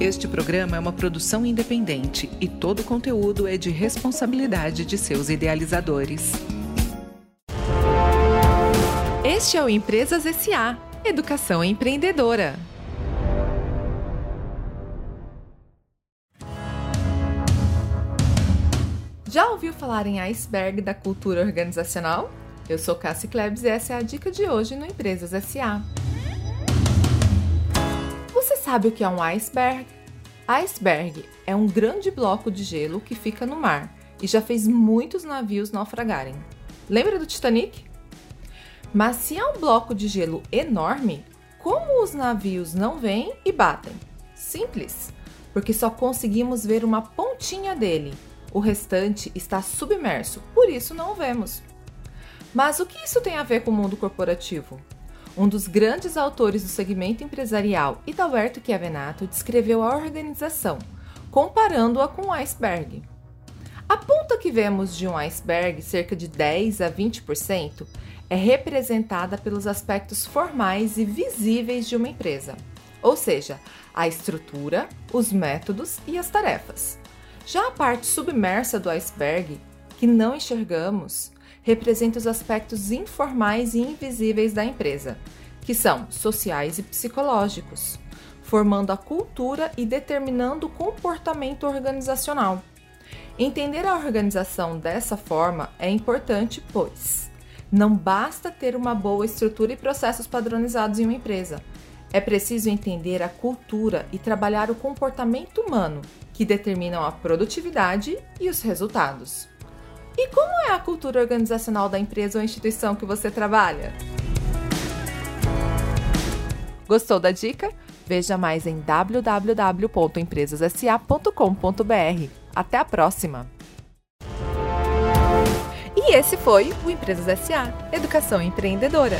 Este programa é uma produção independente e todo o conteúdo é de responsabilidade de seus idealizadores. Este é o Empresas SA Educação Empreendedora. Já ouviu falar em iceberg da cultura organizacional? Eu sou Cassie Klebs e essa é a dica de hoje no Empresas SA. Sabe o que é um iceberg? Iceberg é um grande bloco de gelo que fica no mar e já fez muitos navios naufragarem. Lembra do Titanic? Mas se é um bloco de gelo enorme, como os navios não vêm e batem? Simples, porque só conseguimos ver uma pontinha dele. O restante está submerso, por isso não o vemos. Mas o que isso tem a ver com o mundo corporativo? Um dos grandes autores do segmento empresarial, Idalberto Chiavenato, descreveu a organização, comparando-a com um iceberg. A ponta que vemos de um iceberg, cerca de 10 a 20%, é representada pelos aspectos formais e visíveis de uma empresa, ou seja, a estrutura, os métodos e as tarefas. Já a parte submersa do iceberg, que não enxergamos, representa os aspectos informais e invisíveis da empresa, que são sociais e psicológicos, formando a cultura e determinando o comportamento organizacional. Entender a organização dessa forma é importante, pois não basta ter uma boa estrutura e processos padronizados em uma empresa. É preciso entender a cultura e trabalhar o comportamento humano, que determinam a produtividade e os resultados. E como é a cultura organizacional da empresa ou instituição que você trabalha? Gostou da dica? Veja mais em www.empresassa.com.br. Até a próxima! E esse foi o Empresas SA Educação Empreendedora.